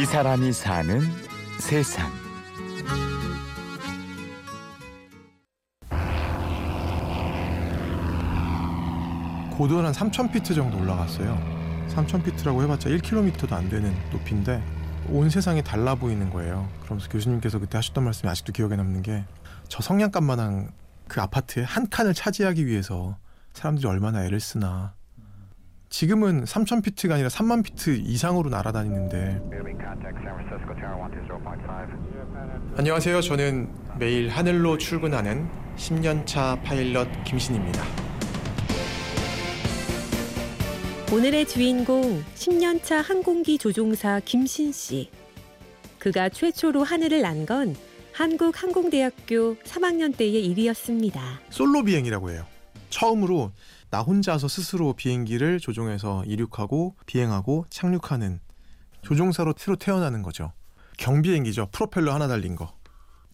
이 사람이 사는 세상. 고도는 한 3,000피트 정도 올라갔어요. 3,000피트라고 해봤자 1km도 안 되는 높이인데 온 세상이 달라 보이는 거예요. 그러면서 교수님께서 그때 하셨던 말씀이 아직도 기억에 남는 게 저 성냥갑만한 그 아파트의 한 칸을 차지하기 위해서 사람들이 얼마나 애를 쓰나. 지금은 3,000 피트가 아니라 3만 피트 이상으로 날아다니는데 안녕하세요. 저는 매일 하늘로 출근하는 10년차 파일럿 김신입니다. 오늘의 주인공 10년차 항공기 조종사 김신 씨. 그가 최초로 하늘을 난 건 한국항공대학교 3학년 때의 일이었습니다. 솔로 비행이라고 해요. 처음으로 나 혼자서 스스로 비행기를 조종해서 이륙하고 비행하고 착륙하는 조종사로 새로 태어나는 거죠. 경비행기죠. 프로펠러 하나 달린 거.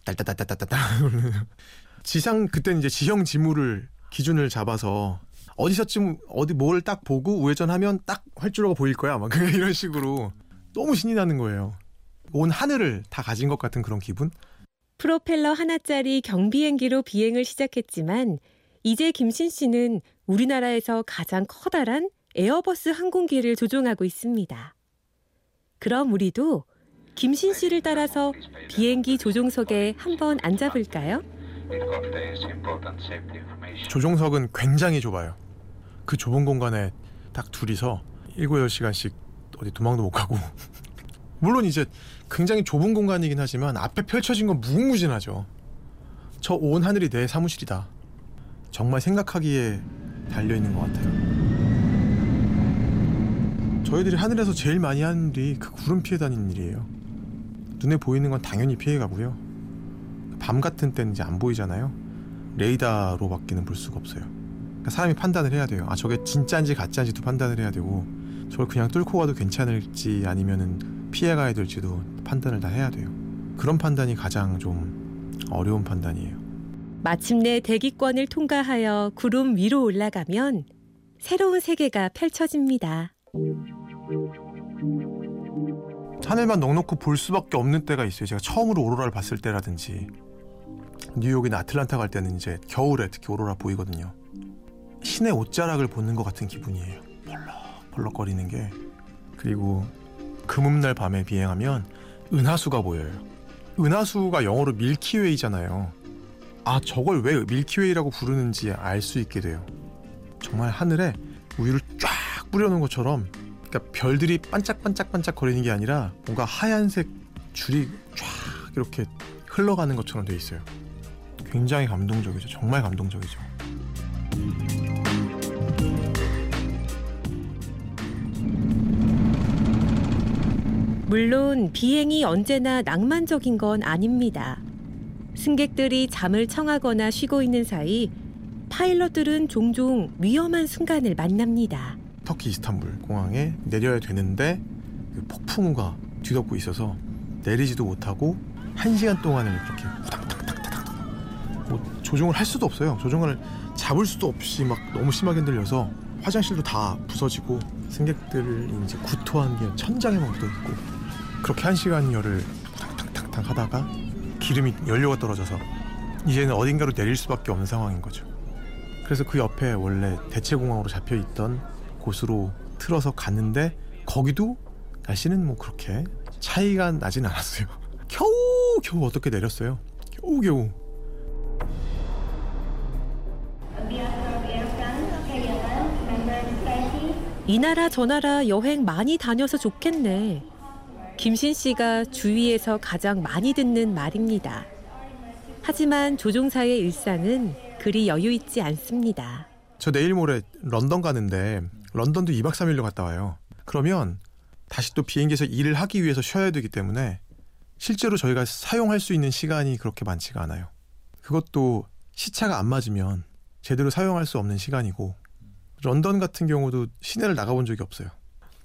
딸따따따따따. 지상 그때는 이제 지형 지물을 기준을 잡아서 어디서쯤 어디 뭘 딱 보고 우회전하면 딱 활주로가 보일 거야. 막 이런 식으로 너무 신이 나는 거예요. 온 하늘을 다 가진 것 같은 그런 기분? 프로펠러 하나짜리 경비행기로 비행을 시작했지만 이제 김신 씨는 우리나라에서 가장 커다란 에어버스 항공기를 조종하고 있습니다. 그럼 우리도 김신 씨를 따라서 비행기 조종석에 한번 앉아볼까요? 조종석은 굉장히 좁아요. 그 좁은 공간에 딱 둘이서 7, 8시간씩 어디 도망도 못 가고 물론 이제 굉장히 좁은 공간이긴 하지만 앞에 펼쳐진 건 무궁무진하죠. 저 온 하늘이 내 사무실이다. 정말 생각하기에 달려있는 것 같아요. 저희들이 하늘에서 제일 많이 하는 일이 그 구름 피해 다니는 일이에요. 눈에 보이는 건 당연히 피해 가고요. 밤 같은 때는 이제 안 보이잖아요. 레이더로 밖에는 볼 수가 없어요. 그러니까 사람이 판단을 해야 돼요. 아 저게 진짜인지 가짜인지도 판단을 해야 되고 저걸 그냥 뚫고 가도 괜찮을지 아니면은 피해 가야 될지도 판단을 다 해야 돼요. 그런 판단이 가장 좀 어려운 판단이에요. 마침내 대기권을 통과하여 구름 위로 올라가면 새로운 세계가 펼쳐집니다. 하늘만 넉넉히 볼 수밖에 없는 때가 있어요. 제가 처음으로 오로라를 봤을 때라든지 뉴욕이나 아틀란타 갈 때는 이제 겨울에 특히 오로라 보이거든요. 신의 옷자락을 보는 것 같은 기분이에요. 펄럭펄럭거리는 게 그리고 그믐날 밤에 비행하면 은하수가 보여요. 은하수가 영어로 Milky Way잖아요. 아 저걸 왜 Milky Way라고 부르는지 알 수 있게 돼요. 정말 하늘에 우유를 쫙 뿌려놓은 것처럼 그러니까 별들이 반짝반짝반짝 거리는 게 아니라 뭔가 하얀색 줄이 쫙 이렇게 흘러가는 것처럼 돼 있어요. 굉장히 감동적이죠. 정말 감동적이죠. 물론 비행이 언제나 낭만적인 건 아닙니다. 승객들이 잠을 청하거나 쉬고 있는 사이 파일럿들은 종종 위험한 순간을 만납니다. 터키 이스탄불 공항에 내려야 되는데 그 폭풍우가 뒤덮고 있어서 내리지도 못하고 한 시간 동안을 이렇게 후닥닥닥닥닥 뭐 조종을 할 수도 없어요. 조종을 잡을 수도 없이 막 너무 심하게 흔들려서 화장실도 다 부서지고 승객들이 이제 구토한 게 천장에만 묻어 있고 그렇게 한 시간여를 탁탁탁탁 하다가 기름이 연료가 떨어져서 이제는 어딘가로 내릴 수밖에 없는 상황인 거죠. 그래서 그 옆에 원래 대체공항으로 잡혀 있던 곳으로 틀어서 갔는데 거기도 날씨는 뭐 그렇게 차이가 나진 않았어요. 겨우 겨우 어떻게 내렸어요. 겨우 겨우. 이 나라 저 나라 여행 많이 다녀서 좋겠네. 김신 씨가 주위에서 가장 많이 듣는 말입니다. 하지만 조종사의 일상은 그리 여유 있지 않습니다. 저 내일 모레 런던 가는데 런던도 2박 3일로 갔다 와요. 그러면 다시 또 비행기에서 일을 하기 위해서 쉬어야 되기 때문에 실제로 저희가 사용할 수 있는 시간이 그렇게 많지가 않아요. 그것도 시차가 안 맞으면 제대로 사용할 수 없는 시간이고 런던 같은 경우도 시내를 나가본 적이 없어요.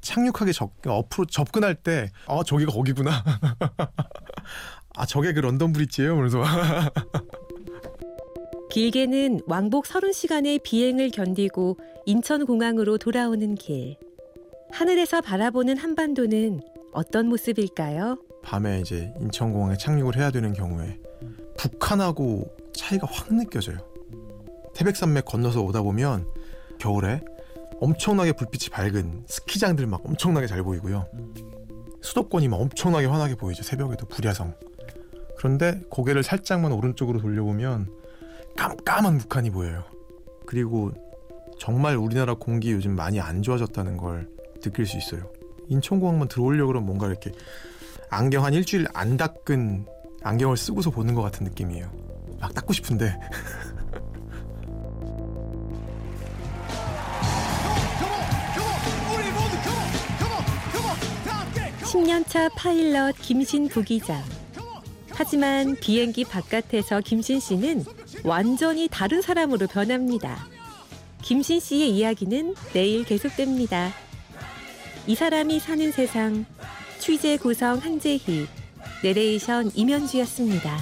착륙하기 접, 어프로 접근할 때, 아, 저기가 거기구나. 아, 저게 그 런던 브릿지예요? 그래서. 길게는 왕복 30시간의 비행을 견디고 인천공항으로 돌아오는 길. 하늘에서 바라보는 한반도는 어떤 모습일까요? 밤에 이제 인천공항에 착륙을 해야 되는 경우에 북한하고 차이가 확 느껴져요. 태백산맥 건너서 오다 보면 겨울에 엄청나게 불빛이 밝은 스키장들 막 엄청나게 잘 보이고요. 수도권이 막 엄청나게 환하게 보이죠. 새벽에도 불야성. 그런데 고개를 살짝만 오른쪽으로 돌려보면 깜깜한 북한이 보여요. 그리고 정말 우리나라 공기 요즘 많이 안 좋아졌다는 걸 느낄 수 있어요. 인천공항만 들어오려고 그러면 뭔가 이렇게 안경 한 일주일 안 닦은 안경을 쓰고서 보는 것 같은 느낌이에요. 막 닦고 싶은데 십년차 파일럿 김신 부기장. 하지만 비행기 바깥에서 김신 씨는 완전히 다른 사람으로 변합니다. 김신 씨의 이야기는 내일 계속됩니다. 이 사람이 사는 세상 취재 구성 한재희 내레이션 임현주였습니다.